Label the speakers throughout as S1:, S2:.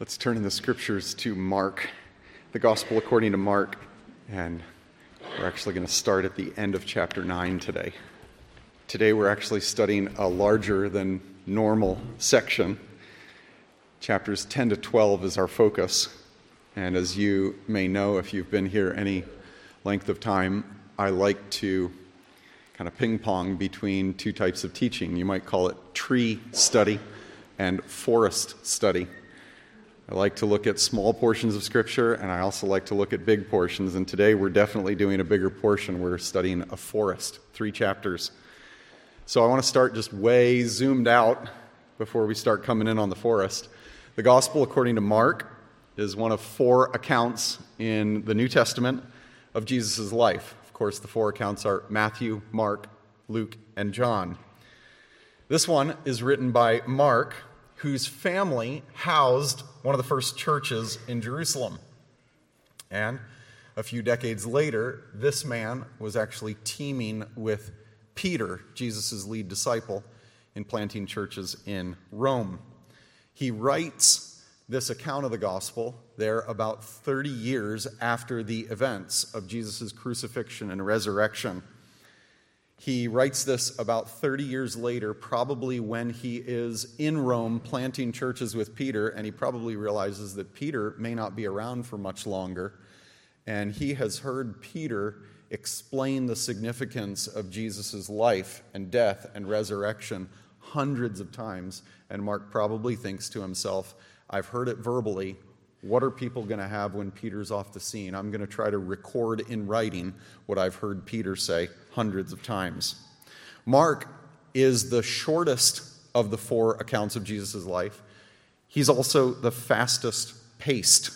S1: Let's turn in the scriptures to Mark, the Gospel according to Mark, and we're actually going to start at the end of chapter 9 today. Today we're actually studying a larger than normal section. Chapters 10 to 12 is our focus. And as you may know, if you've been here any length of time, I like to kind of ping pong between two types of teaching. You might call it tree study and forest study. I like to look at small portions of Scripture, and I also like to look at big portions. And today we're definitely doing a bigger portion. We're studying a forest, three chapters. So I want to start just way zoomed out before we start coming in on the forest. The Gospel according to Mark is one of four accounts in the New Testament of Jesus' life. Of course, the four accounts are Matthew, Mark, Luke, and John. This one is written by Mark, whose family housed one of the first churches in Jerusalem. And a few decades later, this man was actually teaming with Peter, Jesus' lead disciple, in planting churches in Rome. He writes this account of the gospel there about 30 years after the events of Jesus' crucifixion and resurrection. He writes this about 30 years later, probably when he is in Rome planting churches with Peter, and he probably realizes that Peter may not be around for much longer. And he has heard Peter explain the significance of Jesus' life and death and resurrection hundreds of times. And Mark probably thinks to himself, I've heard it verbally. What are people going to have when Peter's off the scene? I'm going to try to record in writing what I've heard Peter say hundreds of times. Mark is the shortest of the four accounts of Jesus' life. He's also the fastest paced.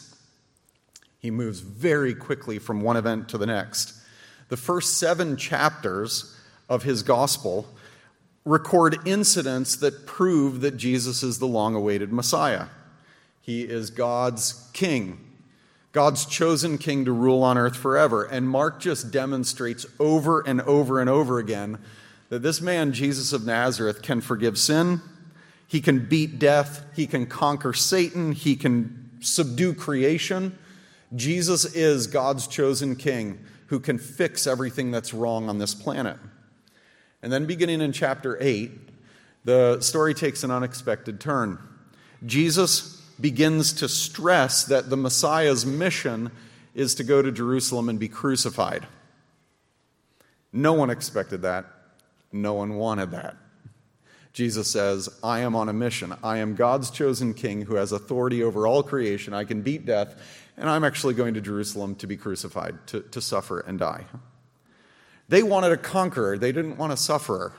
S1: He moves very quickly from one event to the next. The first seven chapters of his gospel record incidents that prove that Jesus is the long awaited Messiah. He is God's king. God's chosen king to rule on earth forever. And Mark just demonstrates over and over and over again that this man, Jesus of Nazareth, can forgive sin, he can beat death, he can conquer Satan, he can subdue creation. Jesus is God's chosen king who can fix everything that's wrong on this planet. And then, beginning in chapter 8, the story takes an unexpected turn. Jesus begins to stress that the Messiah's mission is to go to Jerusalem and be crucified. No one expected that. No one wanted that. Jesus says, I am on a mission. I am God's chosen king who has authority over all creation. I can beat death, and I'm actually going to Jerusalem to be crucified, to, to suffer and die. They wanted a conqueror, they didn't want a sufferer.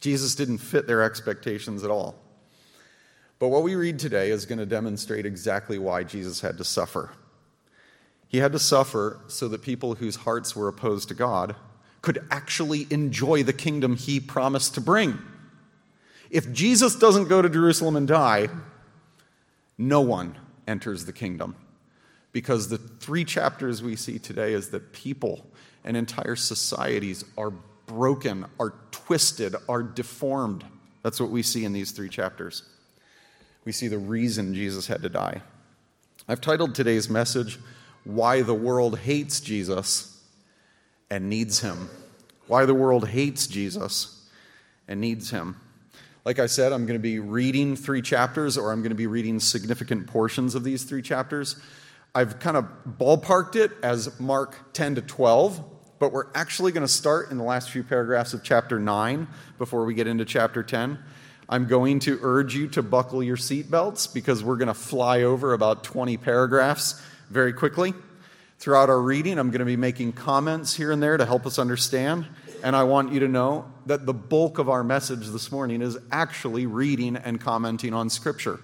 S1: Jesus didn't fit their expectations at all. But what we read today is going to demonstrate exactly why Jesus had to suffer. He had to suffer so that people whose hearts were opposed to God could actually enjoy the kingdom he promised to bring. If Jesus doesn't go to Jerusalem and die, no one enters the kingdom. Because the three chapters we see today is that people and entire societies are broken, are twisted, are deformed. That's what we see in these three chapters we see the reason Jesus had to die. I've titled today's message, Why the World Hates Jesus and Needs Him. Why the World Hates Jesus and Needs Him. Like I said, I'm going to be reading three chapters, or I'm going to be reading significant portions of these three chapters. I've kind of ballparked it as Mark 10 to 12, but we're actually going to start in the last few paragraphs of chapter 9 before we get into chapter 10. I'm going to urge you to buckle your seatbelts because we're going to fly over about 20 paragraphs very quickly. Throughout our reading, I'm going to be making comments here and there to help us understand. And I want you to know that the bulk of our message this morning is actually reading and commenting on Scripture.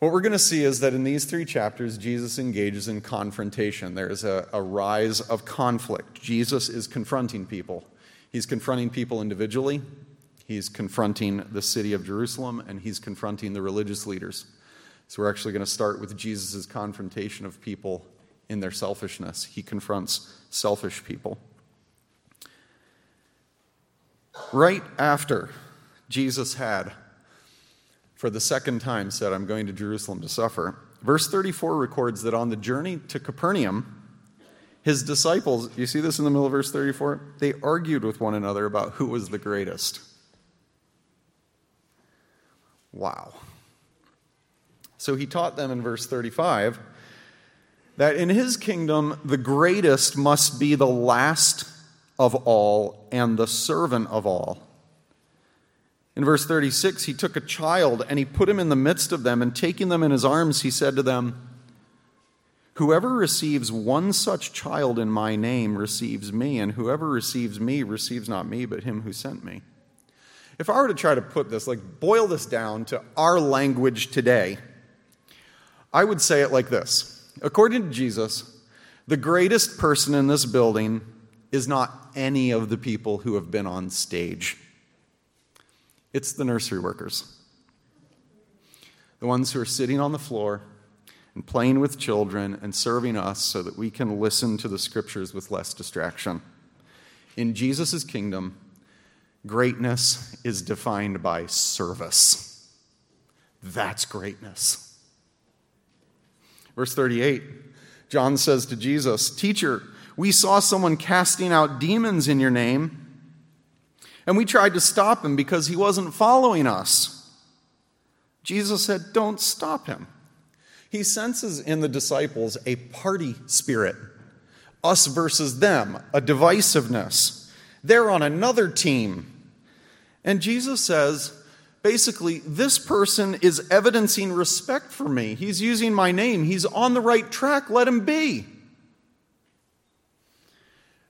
S1: What we're going to see is that in these three chapters, Jesus engages in confrontation. There's a, a, rise of conflict. Jesus is confronting people. He's confronting people individually, He's confronting the city of Jerusalem and he's confronting the religious leaders. So we're actually going to start with Jesus' confrontation of people in their selfishness. He confronts selfish people. Right after Jesus had for the second time said, I'm going to Jerusalem to suffer. Verse 34 records that on the journey to Capernaum, his disciples, you see this in the middle of verse 34? They argued with one another about who was the greatest. Wow. So he taught them in verse 35 that in his kingdom, the greatest must be the last of all and the servant of all. In verse 36, he took a child and he put him in the midst of them, and taking them in his arms, he said to them, Whoever receives one such child in my name receives me, and whoever receives me receives not me, but him who sent me. If I were to try to put this, like boil this down to our language today, I would say it like this According to Jesus, the greatest person in this building is not any of the people who have been on stage. It's the nursery workers. The ones who are sitting on the floor and playing with children and serving us so that we can listen to the scriptures with less distraction. In Jesus' kingdom, greatness is defined by service. That's greatness. Verse 38, John says to Jesus, Teacher, we saw someone casting out demons in your name and we tried to stop him because he wasn't following us. Jesus said, Don't stop him. He senses in the disciples a party spirit, us versus them, a divisiveness. They're on another team. And Jesus says, basically, this person is evidencing respect for me. He's using my name. He's on the right track. Let him be.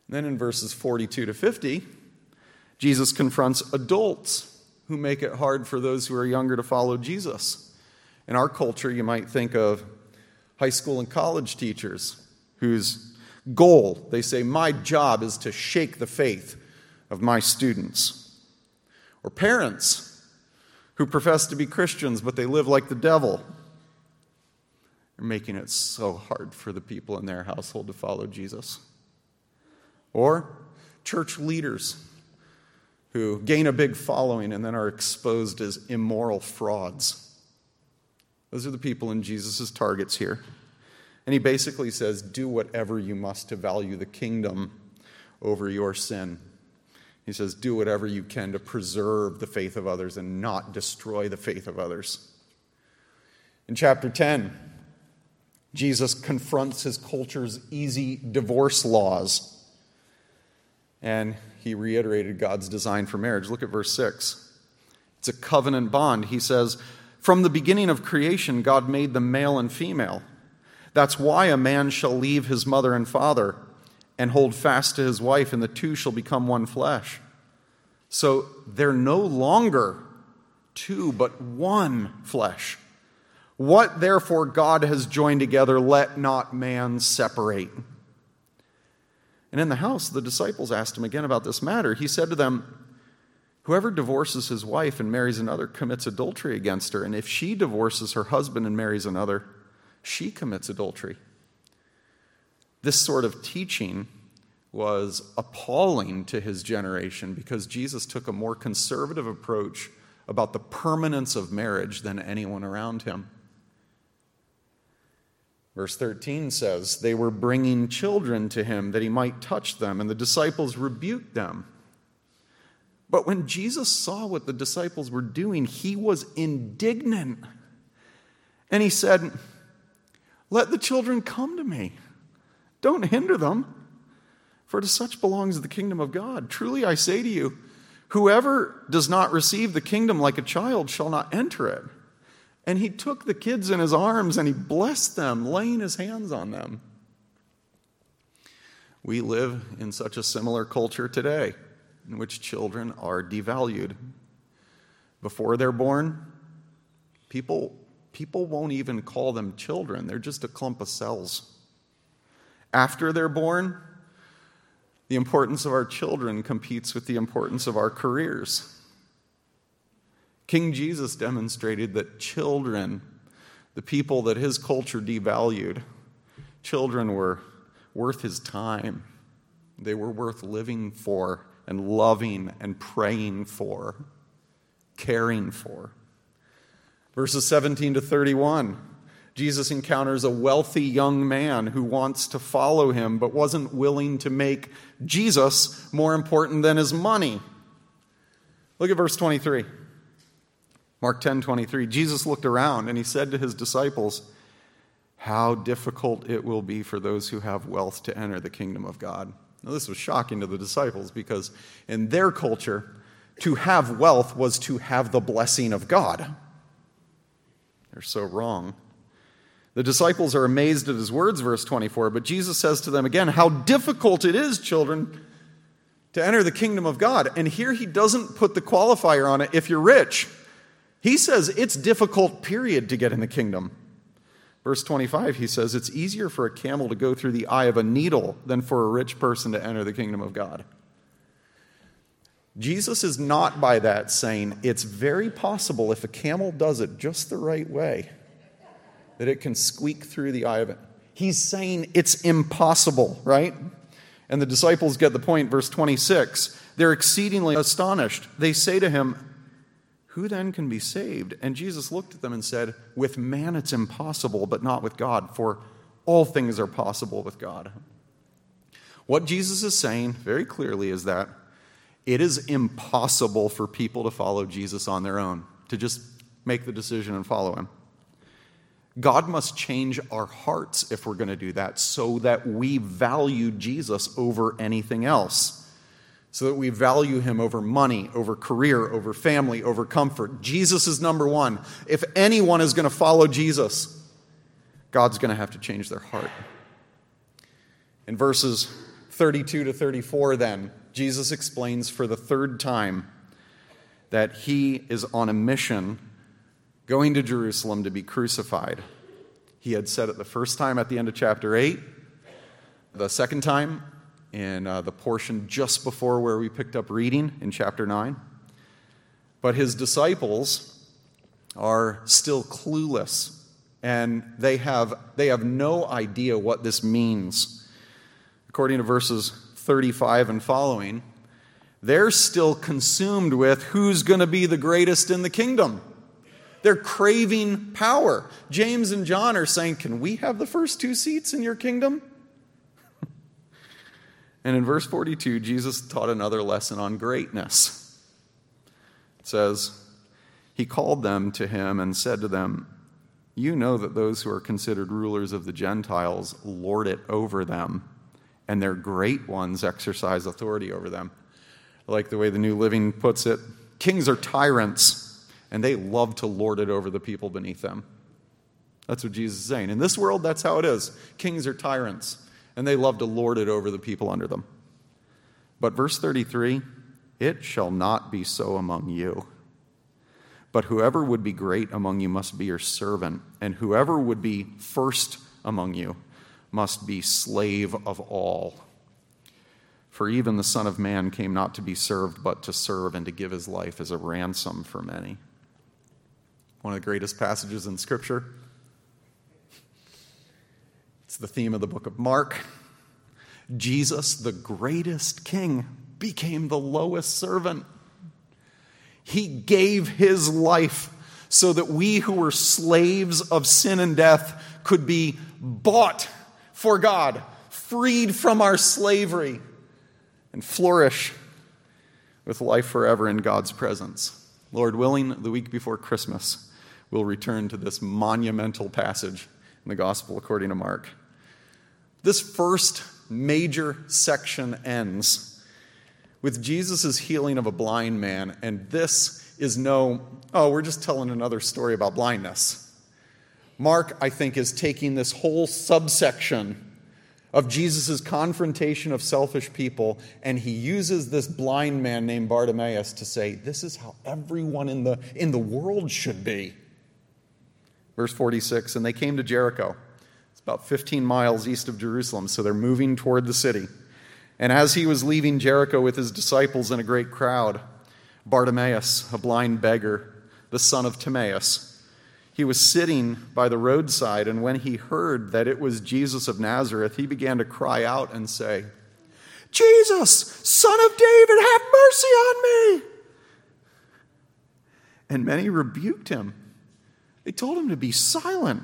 S1: Then in verses 42 to 50, Jesus confronts adults who make it hard for those who are younger to follow Jesus. In our culture, you might think of high school and college teachers whose goal, they say, my job is to shake the faith of my students. Or parents who profess to be Christians, but they live like the devil. They're making it so hard for the people in their household to follow Jesus. Or church leaders who gain a big following and then are exposed as immoral frauds. Those are the people in Jesus' targets here. And he basically says, Do whatever you must to value the kingdom over your sin. He says, Do whatever you can to preserve the faith of others and not destroy the faith of others. In chapter 10, Jesus confronts his culture's easy divorce laws. And he reiterated God's design for marriage. Look at verse 6. It's a covenant bond. He says, From the beginning of creation, God made them male and female. That's why a man shall leave his mother and father and hold fast to his wife, and the two shall become one flesh. So they're no longer two, but one flesh. What therefore God has joined together, let not man separate. And in the house, the disciples asked him again about this matter. He said to them, Whoever divorces his wife and marries another commits adultery against her. And if she divorces her husband and marries another, she commits adultery. This sort of teaching was appalling to his generation because Jesus took a more conservative approach about the permanence of marriage than anyone around him. Verse 13 says, They were bringing children to him that he might touch them, and the disciples rebuked them. But when Jesus saw what the disciples were doing, he was indignant. And he said, Let the children come to me. Don't hinder them, for to such belongs the kingdom of God. Truly I say to you, whoever does not receive the kingdom like a child shall not enter it. And he took the kids in his arms and he blessed them, laying his hands on them. We live in such a similar culture today in which children are devalued. Before they're born, people, people won't even call them children, they're just a clump of cells. After they're born, the importance of our children competes with the importance of our careers. King Jesus demonstrated that children, the people that his culture devalued, children were worth his time. They were worth living for and loving and praying for, caring for. Verses 17 to 31. Jesus encounters a wealthy young man who wants to follow him but wasn't willing to make Jesus more important than his money. Look at verse 23. Mark 10 23. Jesus looked around and he said to his disciples, How difficult it will be for those who have wealth to enter the kingdom of God. Now, this was shocking to the disciples because in their culture, to have wealth was to have the blessing of God. They're so wrong. The disciples are amazed at his words, verse 24, but Jesus says to them again, How difficult it is, children, to enter the kingdom of God. And here he doesn't put the qualifier on it if you're rich. He says it's difficult, period, to get in the kingdom. Verse 25, he says, It's easier for a camel to go through the eye of a needle than for a rich person to enter the kingdom of God. Jesus is not by that saying it's very possible if a camel does it just the right way that it can squeak through the eye of it. He's saying it's impossible, right? And the disciples get the point, verse 26. They're exceedingly astonished. They say to him, Who then can be saved? And Jesus looked at them and said, With man it's impossible, but not with God, for all things are possible with God. What Jesus is saying very clearly is that it is impossible for people to follow Jesus on their own, to just make the decision and follow him. God must change our hearts if we're going to do that so that we value Jesus over anything else. So that we value him over money, over career, over family, over comfort. Jesus is number one. If anyone is going to follow Jesus, God's going to have to change their heart. In verses 32 to 34, then, Jesus explains for the third time that he is on a mission going to Jerusalem to be crucified. He had said it the first time at the end of chapter 8, the second time in uh, the portion just before where we picked up reading in chapter 9. But his disciples are still clueless and they have, they have no idea what this means. According to verses 35 and following, they're still consumed with who's going to be the greatest in the kingdom. They're craving power. James and John are saying, Can we have the first two seats in your kingdom? and in verse 42, Jesus taught another lesson on greatness. It says, He called them to him and said to them, You know that those who are considered rulers of the Gentiles lord it over them, and their great ones exercise authority over them. I like the way the New Living puts it kings are tyrants and they love to lord it over the people beneath them. That's what Jesus is saying. In this world, that's how it is. Kings are tyrants, and they love to lord it over the people under them. But verse 33 it shall not be so among you. But whoever would be great among you must be your servant, and whoever would be first among you must be slave of all. For even the Son of Man came not to be served, but to serve and to give his life as a ransom for many one of the greatest passages in Scripture. It's the theme of the book of Mark. Jesus, the greatest king, became the lowest servant. He gave his life so that we who were slaves of sin and death could be bought for God, freed from our slavery, and flourish with life forever in God's presence. Lord willing, the week before Christmas, we'll return to this monumental passage in the Gospel according to Mark. This first major section ends with Jesus' healing of a blind man, and this is no, oh, we're just telling another story about blindness. Mark, I think, is taking this whole subsection of Jesus' confrontation of selfish people, and he uses this blind man named Bartimaeus to say, This is how everyone in the, in the world should be. Verse 46 And they came to Jericho. It's about 15 miles east of Jerusalem, so they're moving toward the city. And as he was leaving Jericho with his disciples and a great crowd, Bartimaeus, a blind beggar, the son of Timaeus, he was sitting by the roadside, and when he heard that it was Jesus of Nazareth, he began to cry out and say, Jesus, son of David, have mercy on me. And many rebuked him They told him to be silent.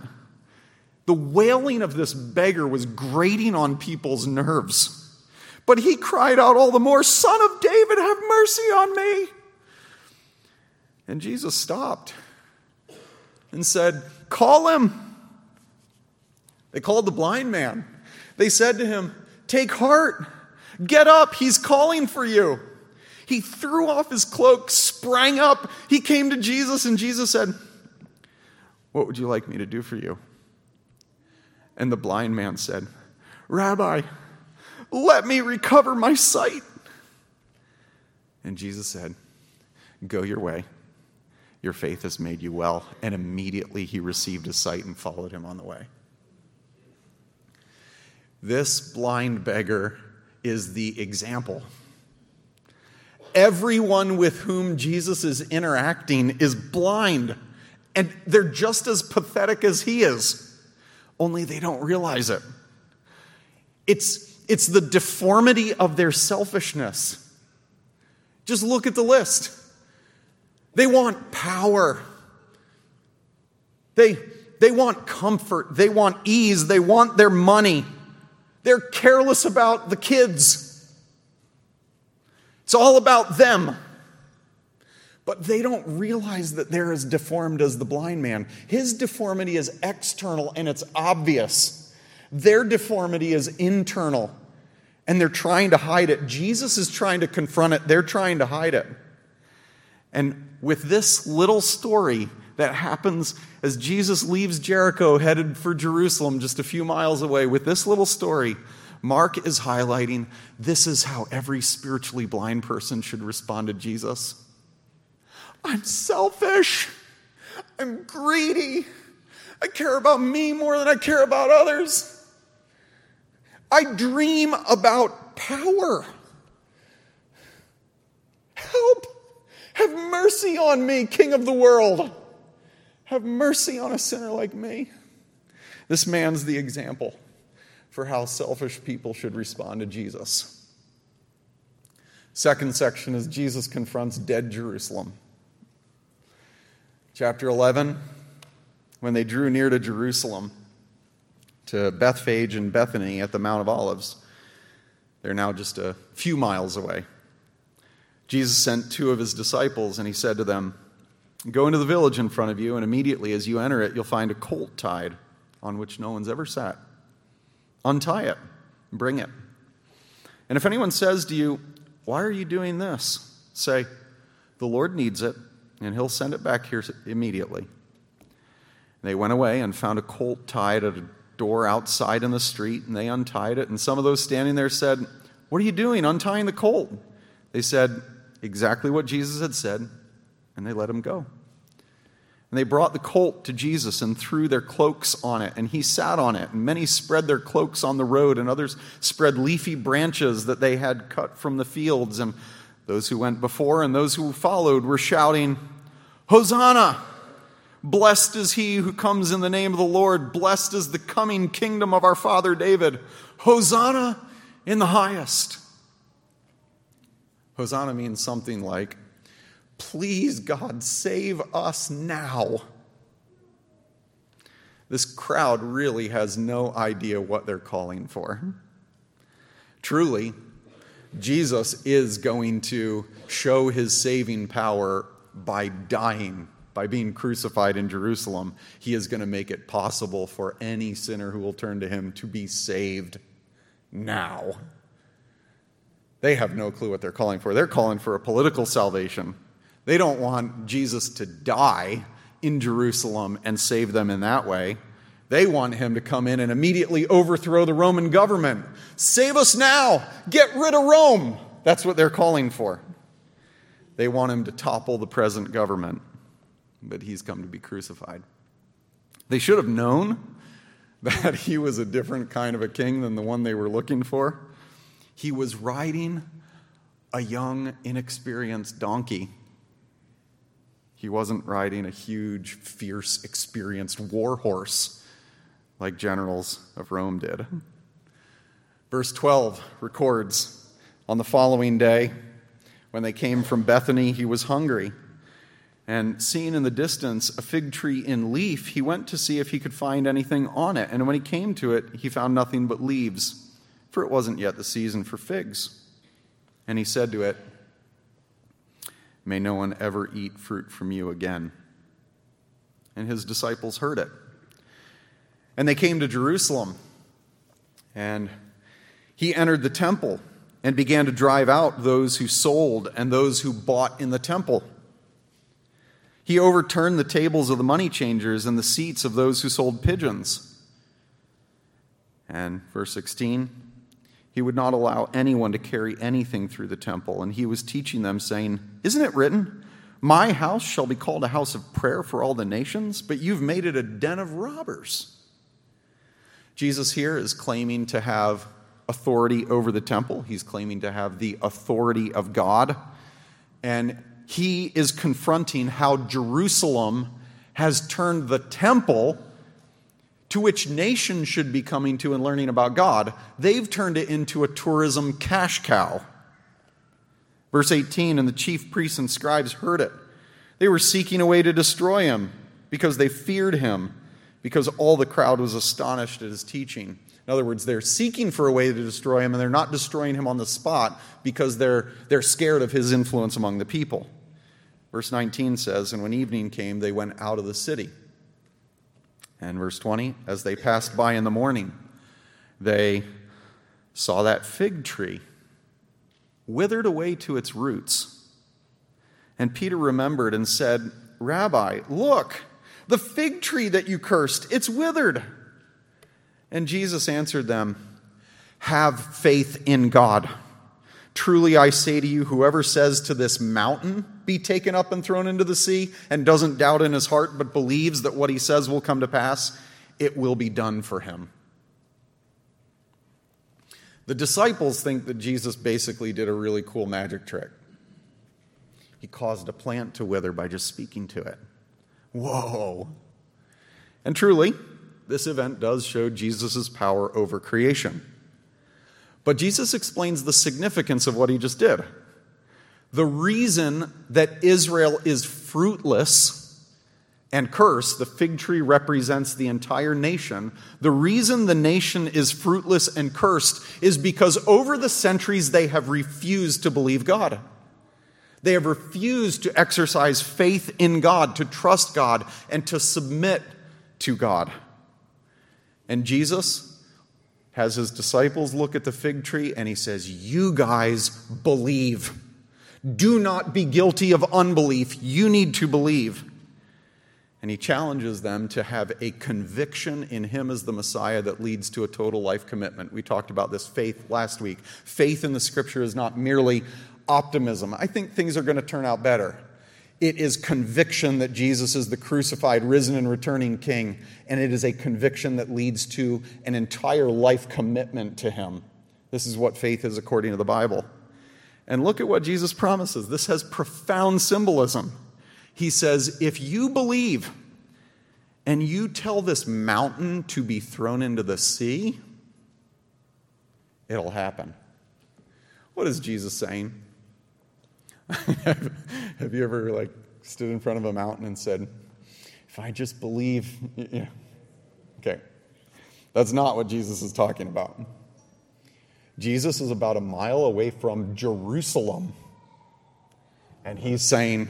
S1: The wailing of this beggar was grating on people's nerves. But he cried out all the more, Son of David, have mercy on me. And Jesus stopped and said, Call him. They called the blind man. They said to him, Take heart, get up, he's calling for you. He threw off his cloak, sprang up, he came to Jesus, and Jesus said, What would you like me to do for you? And the blind man said, Rabbi, let me recover my sight. And Jesus said, Go your way. Your faith has made you well. And immediately he received his sight and followed him on the way. This blind beggar is the example. Everyone with whom Jesus is interacting is blind, and they're just as pathetic as he is, only they don't realize it. It's, it's the deformity of their selfishness. Just look at the list. They want power. They, they want comfort. They want ease. They want their money. They're careless about the kids. It's all about them. But they don't realize that they're as deformed as the blind man. His deformity is external and it's obvious. Their deformity is internal, and they're trying to hide it. Jesus is trying to confront it, they're trying to hide it. And with this little story that happens as Jesus leaves Jericho, headed for Jerusalem, just a few miles away, with this little story, Mark is highlighting this is how every spiritually blind person should respond to Jesus. I'm selfish. I'm greedy. I care about me more than I care about others. I dream about power. Help! Have mercy on me, King of the world. Have mercy on a sinner like me. This man's the example for how selfish people should respond to Jesus. Second section is Jesus confronts dead Jerusalem. Chapter 11, when they drew near to Jerusalem, to Bethphage and Bethany at the Mount of Olives. They're now just a few miles away. Jesus sent two of his disciples, and he said to them, Go into the village in front of you, and immediately as you enter it, you'll find a colt tied on which no one's ever sat. Untie it, bring it. And if anyone says to you, Why are you doing this? say, The Lord needs it, and he'll send it back here immediately. They went away and found a colt tied at a door outside in the street, and they untied it. And some of those standing there said, What are you doing untying the colt? They said exactly what Jesus had said, and they let him go. And they brought the colt to Jesus and threw their cloaks on it, and he sat on it. And many spread their cloaks on the road, and others spread leafy branches that they had cut from the fields. And those who went before and those who followed were shouting, Hosanna! Blessed is he who comes in the name of the Lord. Blessed is the coming kingdom of our father David. Hosanna in the highest. Hosanna means something like, Please, God, save us now. This crowd really has no idea what they're calling for. Truly, Jesus is going to show his saving power by dying by being crucified in Jerusalem, he is going to make it possible for any sinner who will turn to him to be saved now. They have no clue what they're calling for. They're calling for a political salvation. They don't want Jesus to die in Jerusalem and save them in that way. They want him to come in and immediately overthrow the Roman government. Save us now! Get rid of Rome! That's what they're calling for. They want him to topple the present government but he's come to be crucified. They should have known that he was a different kind of a king than the one they were looking for. He was riding a young, inexperienced donkey. He wasn't riding a huge, fierce, experienced war horse like generals of Rome did. Verse 12 records On the following day, when they came from Bethany, he was hungry. And seeing in the distance a fig tree in leaf, he went to see if he could find anything on it. And when he came to it, he found nothing but leaves, for it wasn't yet the season for figs. And he said to it, May no one ever eat fruit from you again. And his disciples heard it. And they came to Jerusalem. And he entered the temple and began to drive out those who sold and those who bought in the temple. He overturned the tables of the money changers and the seats of those who sold pigeons. And verse 16, he would not allow anyone to carry anything through the temple. And he was teaching them, saying, Isn't it written, My house shall be called a house of prayer for all the nations, but you've made it a den of robbers? Jesus here is claiming to have authority over the temple, he's claiming to have the authority of God. And he is confronting how Jerusalem has turned the temple to which nations should be coming to and learning about God, they've turned it into a tourism cash cow. Verse 18 And the chief priests and scribes heard it. They were seeking a way to destroy him because they feared him, because all the crowd was astonished at his teaching. In other words, they're seeking for a way to destroy him, and they're not destroying him on the spot because they're, they're scared of his influence among the people. Verse 19 says, And when evening came, they went out of the city. And verse 20, as they passed by in the morning, they saw that fig tree withered away to its roots. And Peter remembered and said, Rabbi, look, the fig tree that you cursed, it's withered. And Jesus answered them, Have faith in God. Truly I say to you, whoever says to this mountain, be taken up and thrown into the sea, and doesn't doubt in his heart, but believes that what he says will come to pass, it will be done for him. The disciples think that Jesus basically did a really cool magic trick. He caused a plant to wither by just speaking to it. Whoa. And truly, this event does show Jesus' power over creation. But Jesus explains the significance of what he just did. The reason that Israel is fruitless and cursed, the fig tree represents the entire nation. The reason the nation is fruitless and cursed is because over the centuries they have refused to believe God. They have refused to exercise faith in God, to trust God, and to submit to God. And Jesus has his disciples look at the fig tree and he says, You guys believe. Do not be guilty of unbelief. You need to believe. And he challenges them to have a conviction in him as the Messiah that leads to a total life commitment. We talked about this faith last week. Faith in the scripture is not merely optimism. I think things are going to turn out better. It is conviction that Jesus is the crucified, risen, and returning King. And it is a conviction that leads to an entire life commitment to Him. This is what faith is according to the Bible. And look at what Jesus promises. This has profound symbolism. He says, If you believe and you tell this mountain to be thrown into the sea, it'll happen. What is Jesus saying? Have you ever like stood in front of a mountain and said, "If I just believe," yeah. Okay, that's not what Jesus is talking about. Jesus is about a mile away from Jerusalem, and he's saying,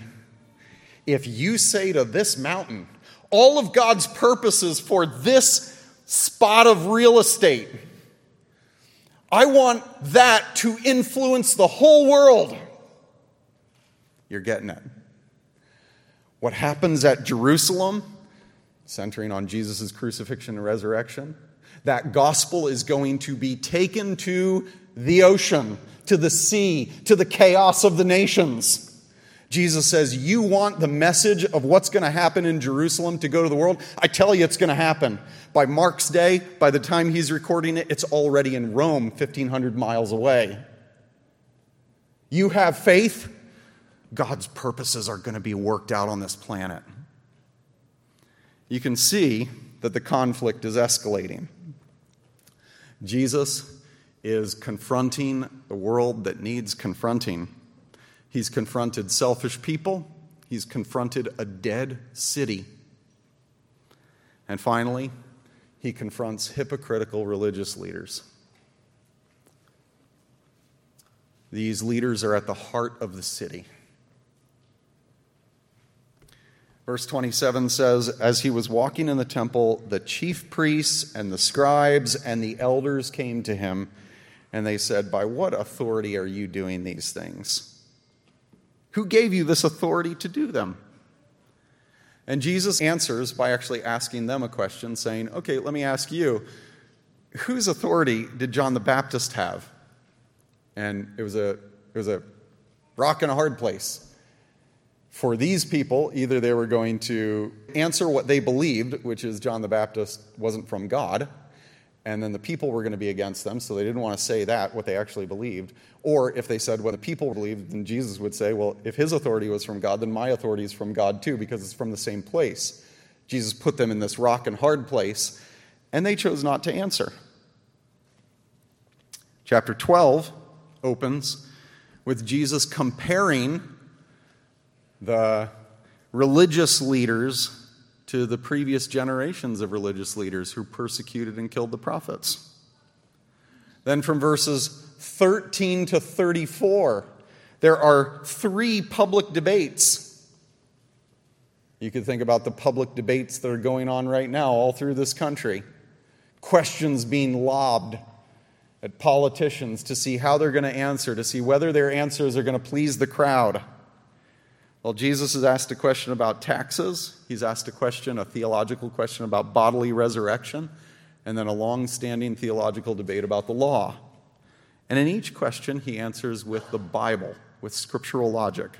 S1: "If you say to this mountain, all of God's purposes for this spot of real estate." I want that to influence the whole world. You're getting it. What happens at Jerusalem, centering on Jesus' crucifixion and resurrection, that gospel is going to be taken to the ocean, to the sea, to the chaos of the nations. Jesus says, You want the message of what's going to happen in Jerusalem to go to the world? I tell you, it's going to happen. By Mark's day, by the time he's recording it, it's already in Rome, 1,500 miles away. You have faith, God's purposes are going to be worked out on this planet. You can see that the conflict is escalating. Jesus is confronting the world that needs confronting. He's confronted selfish people, He's confronted a dead city. And finally, he confronts hypocritical religious leaders. These leaders are at the heart of the city. Verse 27 says, As he was walking in the temple, the chief priests and the scribes and the elders came to him, and they said, By what authority are you doing these things? Who gave you this authority to do them? And Jesus answers by actually asking them a question, saying, Okay, let me ask you, whose authority did John the Baptist have? And it was a, it was a rock and a hard place. For these people, either they were going to answer what they believed, which is John the Baptist wasn't from God, and then the people were going to be against them, so they didn't want to say that, what they actually believed. Or if they said what the people believed, then Jesus would say, well, if his authority was from God, then my authority is from God too, because it's from the same place. Jesus put them in this rock and hard place, and they chose not to answer. Chapter 12 opens with Jesus comparing the religious leaders to the previous generations of religious leaders who persecuted and killed the prophets. Then from verses 13 to 34, there are three public debates. You could think about the public debates that are going on right now all through this country. Questions being lobbed at politicians to see how they're going to answer, to see whether their answers are going to please the crowd. Well, Jesus is asked a question about taxes. He's asked a question, a theological question about bodily resurrection, and then a long standing theological debate about the law. And in each question, he answers with the Bible, with scriptural logic.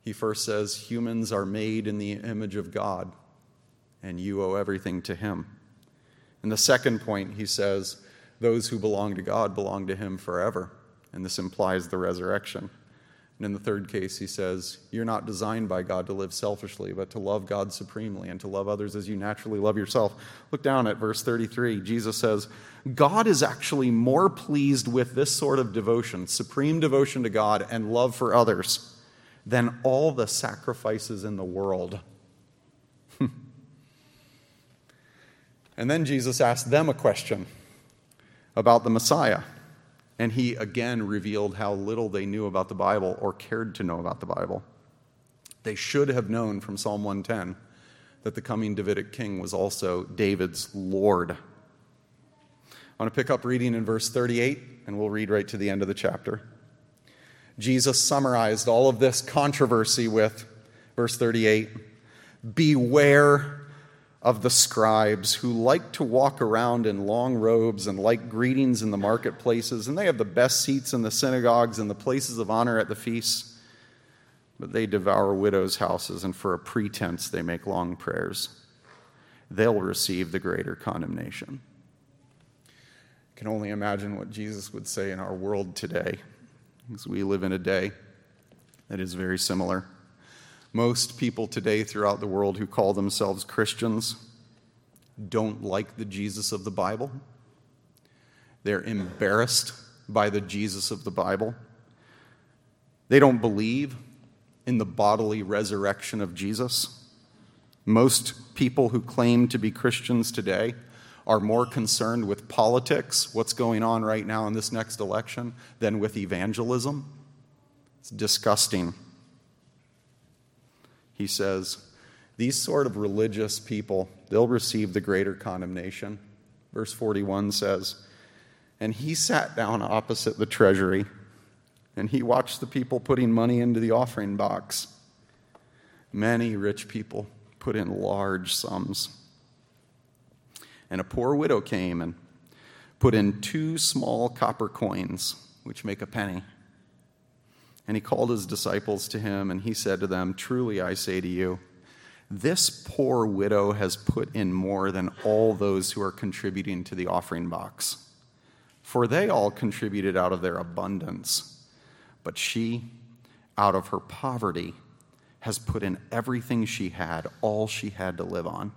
S1: He first says, Humans are made in the image of God, and you owe everything to him. In the second point, he says, Those who belong to God belong to him forever. And this implies the resurrection. And in the third case, he says, You're not designed by God to live selfishly, but to love God supremely and to love others as you naturally love yourself. Look down at verse 33. Jesus says, God is actually more pleased with this sort of devotion, supreme devotion to God and love for others, than all the sacrifices in the world. and then Jesus asked them a question about the Messiah. And he again revealed how little they knew about the Bible or cared to know about the Bible. They should have known from Psalm 110 that the coming Davidic king was also David's Lord. I want to pick up reading in verse 38, and we'll read right to the end of the chapter. Jesus summarized all of this controversy with verse 38 Beware of the scribes who like to walk around in long robes and like greetings in the marketplaces, and they have the best seats in the synagogues and the places of honor at the feasts. But they devour widows' houses, and for a pretense, they make long prayers. They'll receive the greater condemnation. I can only imagine what Jesus would say in our world today, because we live in a day that is very similar. Most people today throughout the world who call themselves Christians don't like the Jesus of the Bible. They're embarrassed by the Jesus of the Bible. They don't believe in the bodily resurrection of Jesus. Most people who claim to be Christians today are more concerned with politics, what's going on right now in this next election, than with evangelism. It's disgusting he says, These sort of religious people, they'll receive the greater condemnation. Verse 41 says, And he sat down opposite the treasury, and he watched the people putting money into the offering box. Many rich people put in large sums. And a poor widow came and put in two small copper coins, which make a penny. And he called his disciples to him, and he said to them, Truly I say to you, this poor widow has put in more than all those who are contributing to the offering box. For they all contributed out of their abundance, but she, out of her poverty, has put in everything she had, all she had to live on.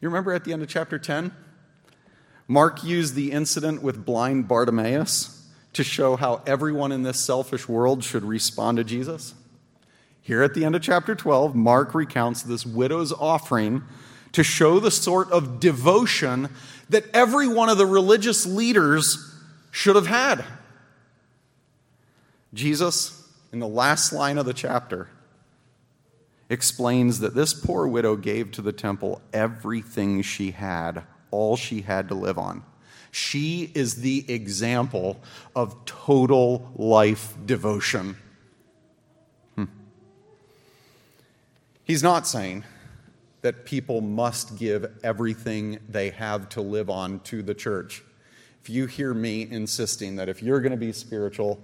S1: You remember at the end of chapter 10? Mark used the incident with blind Bartimaeus to show how everyone in this selfish world should respond to Jesus. Here at the end of chapter 12, Mark recounts this widow's offering to show the sort of devotion that every one of the religious leaders should have had. Jesus, in the last line of the chapter, explains that this poor widow gave to the temple everything she had, all she had to live on. She is the example of total life devotion. Hmm. He's not saying that people must give everything they have to live on to the church. If you hear me insisting that if you're going to be spiritual,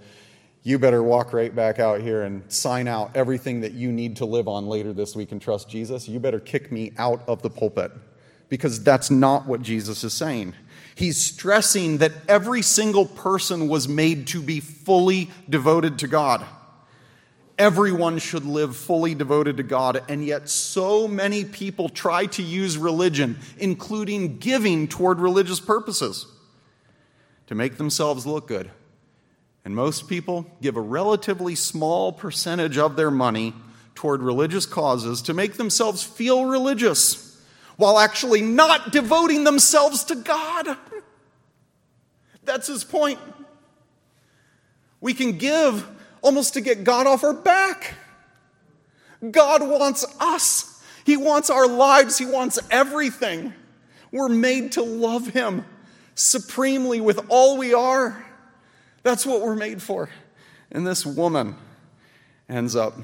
S1: you better walk right back out here and sign out everything that you need to live on later this week and trust Jesus, you better kick me out of the pulpit because that's not what Jesus is saying. He's stressing that every single person was made to be fully devoted to God. Everyone should live fully devoted to God, and yet so many people try to use religion, including giving toward religious purposes, to make themselves look good. And most people give a relatively small percentage of their money toward religious causes to make themselves feel religious while actually not devoting themselves to God. That's his point. We can give almost to get God off our back. God wants us, He wants our lives, He wants everything. We're made to love Him supremely with all we are. That's what we're made for. And this woman ends up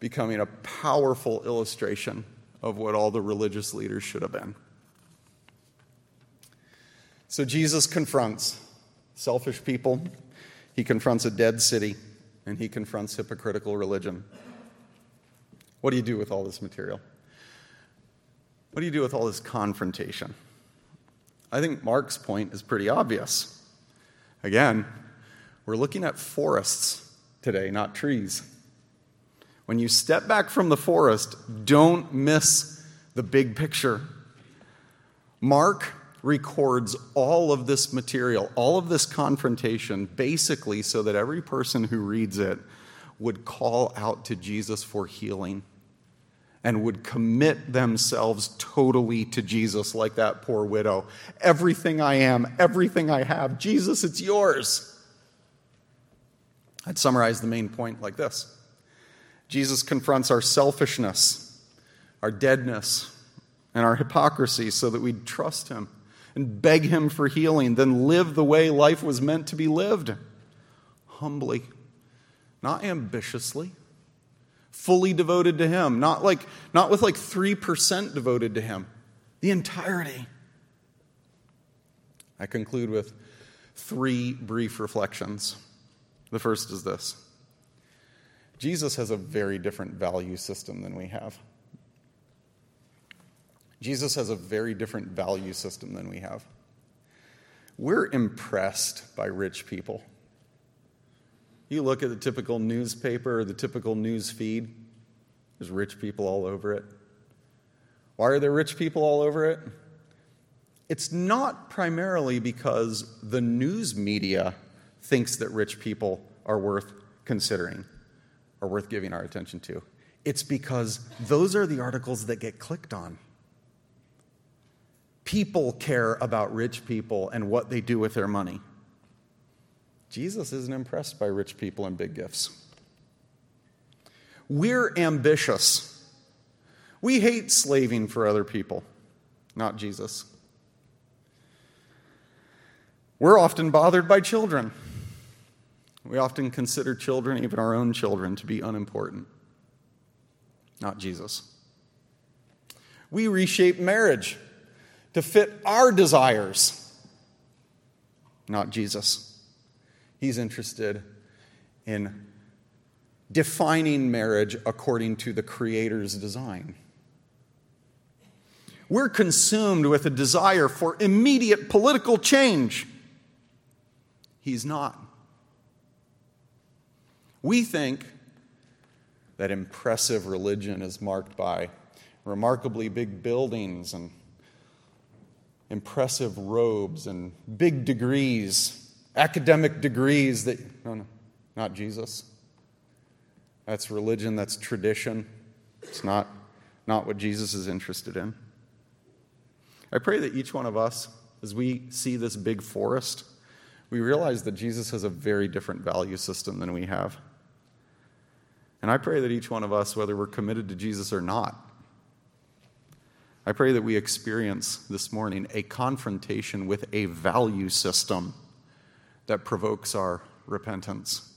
S1: becoming a powerful illustration of what all the religious leaders should have been. So Jesus confronts selfish people, he confronts a dead city and he confronts hypocritical religion. What do you do with all this material? What do you do with all this confrontation? I think Mark's point is pretty obvious. Again, we're looking at forests today, not trees. When you step back from the forest, don't miss the big picture. Mark records all of this material, all of this confrontation, basically so that every person who reads it would call out to Jesus for healing and would commit themselves totally to Jesus, like that poor widow. Everything I am, everything I have, Jesus, it's yours. I'd summarize the main point like this Jesus confronts our selfishness, our deadness, and our hypocrisy so that we'd trust him and beg Him for healing, then live the way life was meant to be lived humbly, not ambitiously, fully devoted to Him, not, like, not with like 3% devoted to Him, the entirety. I conclude with three brief reflections. The first is this Jesus has a very different value system than we have. Jesus has a very different value system than we have. We're impressed by rich people. You look at the typical newspaper or the typical news feed, there's rich people all over it. Why are there rich people all over it? It's not primarily because the news media thinks that rich people are worth considering or worth giving our attention to. It's because those are the articles that get clicked on. People care about rich people and what they do with their money. Jesus isn't impressed by rich people and big gifts. We're ambitious. We hate slaving for other people, not Jesus. We're often bothered by children. We often consider children, even our own children, to be unimportant, not Jesus. We reshape marriage to fit our desires, not Jesus. He's interested in defining marriage according to the Creator's design. We're consumed with a desire for immediate political change. He's not. We think that impressive religion is marked by remarkably big buildings and impressive robes and big degrees, academic degrees that, no, no, not Jesus. That's religion, that's tradition. It's not, not what Jesus is interested in. I pray that each one of us, as we see this big forest, we realize that Jesus has a very different value system than we have. And I pray that each one of us, whether we're committed to Jesus or not, I pray that we experience this morning a confrontation with a value system that provokes our repentance.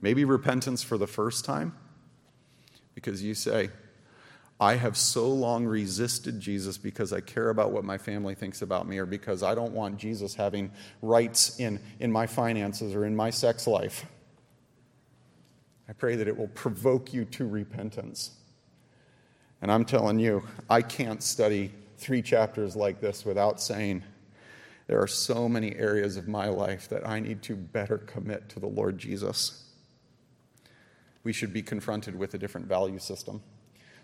S1: Maybe repentance for the first time, because you say, I have so long resisted Jesus because I care about what my family thinks about me, or because I don't want Jesus having rights in, in my finances or in my sex life. I pray that it will provoke you to repentance. And I'm telling you, I can't study three chapters like this without saying, there are so many areas of my life that I need to better commit to the Lord Jesus. We should be confronted with a different value system.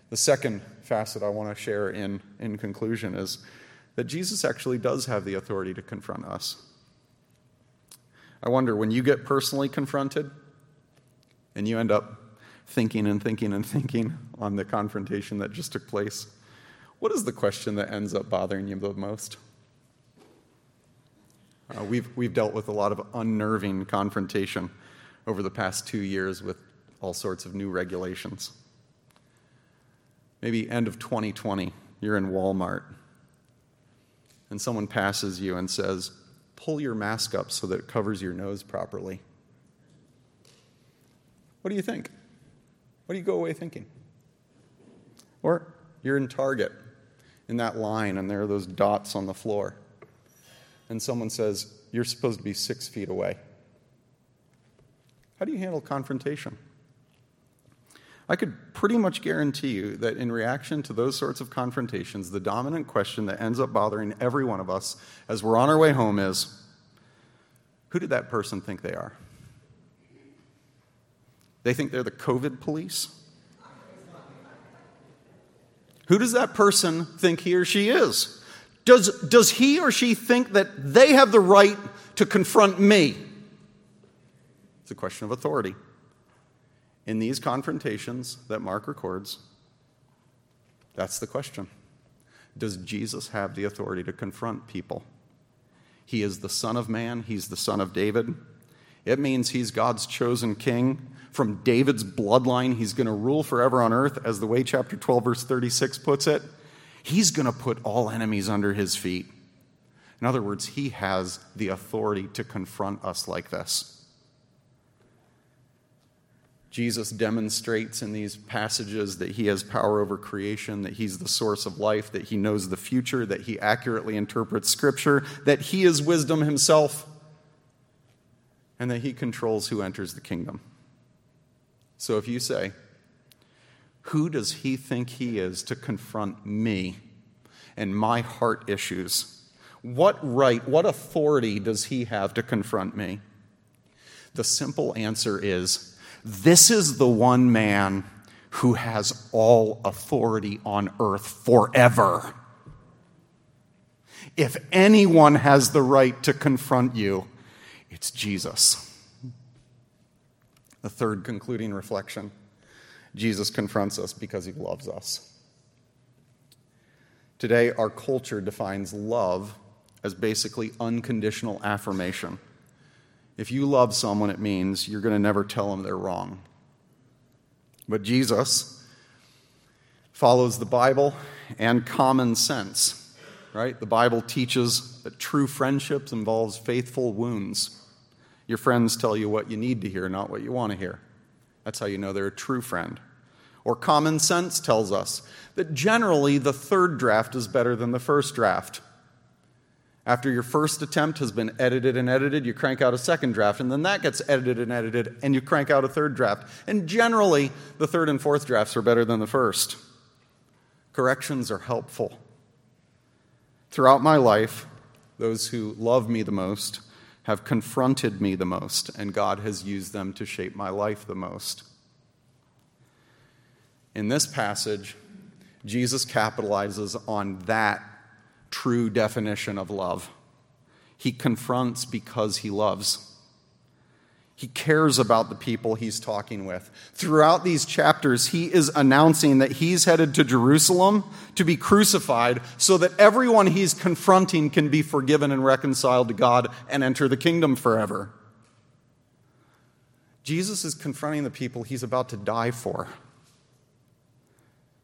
S1: The second facet I want to share in, in conclusion is that Jesus actually does have the authority to confront us. I wonder when you get personally confronted and you end up thinking and thinking and thinking on the confrontation that just took place, what is the question that ends up bothering you the most? Uh, we've, we've dealt with a lot of unnerving confrontation over the past two years with all sorts of new regulations maybe end of 2020, you're in Walmart, and someone passes you and says, Pull your mask up so that it covers your nose properly. What do you think? What do you go away thinking? Or you're in Target in that line, and there are those dots on the floor, and someone says, You're supposed to be six feet away. How do you handle confrontation? I could pretty much guarantee you that in reaction to those sorts of confrontations, the dominant question that ends up bothering every one of us as we're on our way home is who did that person think they are? They think they're the COVID police? Who does that person think he or she is? Does, does he or she think that they have the right to confront me? It's a question of authority in these confrontations that Mark records, that's the question. Does Jesus have the authority to confront people? He is the Son of Man, He's the Son of David. It means He's God's chosen king. From David's bloodline, He's going to rule forever on earth, as the way chapter 12, verse 36 puts it. He's going to put all enemies under His feet. In other words, He has the authority to confront us like this. Jesus demonstrates in these passages that he has power over creation, that he's the source of life, that he knows the future, that he accurately interprets scripture, that he is wisdom himself, and that he controls who enters the kingdom. So if you say, Who does he think he is to confront me and my heart issues? What right, what authority does he have to confront me? The simple answer is this is the one man who has all authority on earth forever. If anyone has the right to confront you, it's Jesus. The third concluding reflection Jesus confronts us because he loves us. Today, our culture defines love as basically unconditional affirmation. If you love someone, it means you're going to never tell them they're wrong. But Jesus follows the Bible and common sense, right? The Bible teaches that true friendships involves faithful wounds. Your friends tell you what you need to hear, not what you want to hear. That's how you know they're a true friend. Or common sense tells us that generally the third draft is better than the first draft. After your first attempt has been edited and edited, you crank out a second draft, and then that gets edited and edited, and you crank out a third draft. And generally, the third and fourth drafts are better than the first. Corrections are helpful. Throughout my life, those who love me the most have confronted me the most, and God has used them to shape my life the most. In this passage, Jesus capitalizes on that true definition of love. He confronts because he loves. He cares about the people he's talking with. Throughout these chapters, he is announcing that he's headed to Jerusalem to be crucified so that everyone he's confronting can be forgiven and reconciled to God and enter the kingdom forever. Jesus is confronting the people he's about to die for.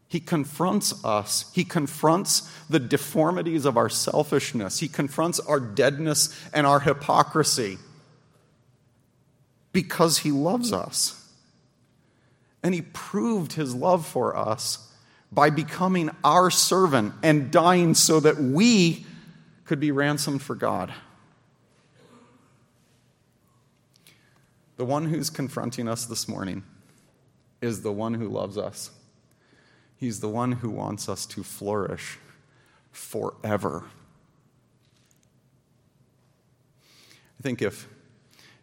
S1: He confronts us. He confronts the deformities of our selfishness. He confronts our deadness and our hypocrisy because he loves us. And he proved his love for us by becoming our servant and dying so that we could be ransomed for God. The one who's confronting us this morning is the one who loves us. He's the one who wants us to flourish forever. I think if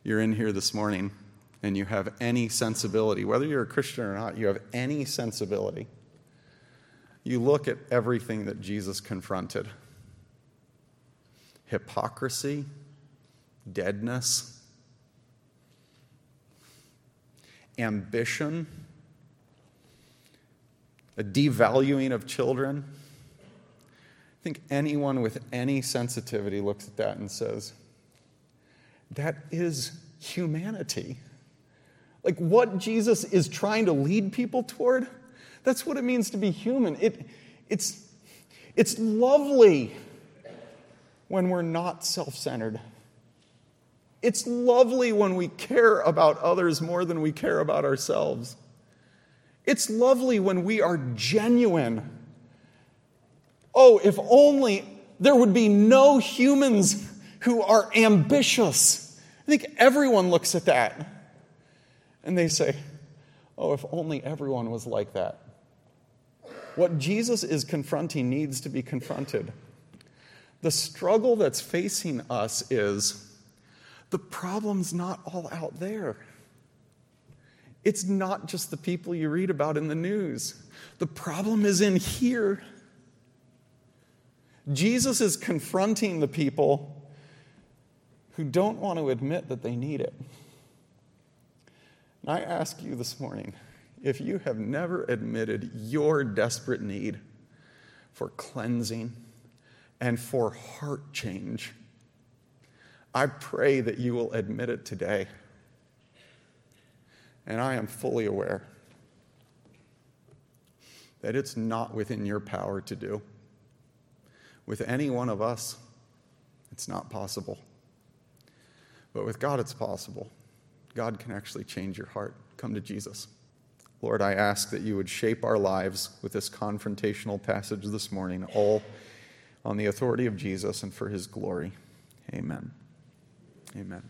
S1: you're in here this morning and you have any sensibility, whether you're a Christian or not, you have any sensibility, you look at everything that Jesus confronted hypocrisy, deadness, ambition, a devaluing of children. I think anyone with any sensitivity looks at that and says, that is humanity. Like what Jesus is trying to lead people toward, that's what it means to be human. It, it's, it's lovely when we're not self centered. It's lovely when we care about others more than we care about ourselves. It's lovely when we are genuine. Oh, if only there would be no humans who are ambitious. I think everyone looks at that and they say, oh, if only everyone was like that. What Jesus is confronting needs to be confronted. The struggle that's facing us is the problem's not all out there. It's not just the people you read about in the news. The problem is in here. Jesus is confronting the people who don't want to admit that they need it. And I ask you this morning if you have never admitted your desperate need for cleansing and for heart change, I pray that you will admit it today. And I am fully aware that it's not within your power to do. With any one of us, it's not possible. But with God, it's possible. God can actually change your heart. Come to Jesus. Lord, I ask that you would shape our lives with this confrontational passage this morning, all on the authority of Jesus and for his glory. Amen. Amen.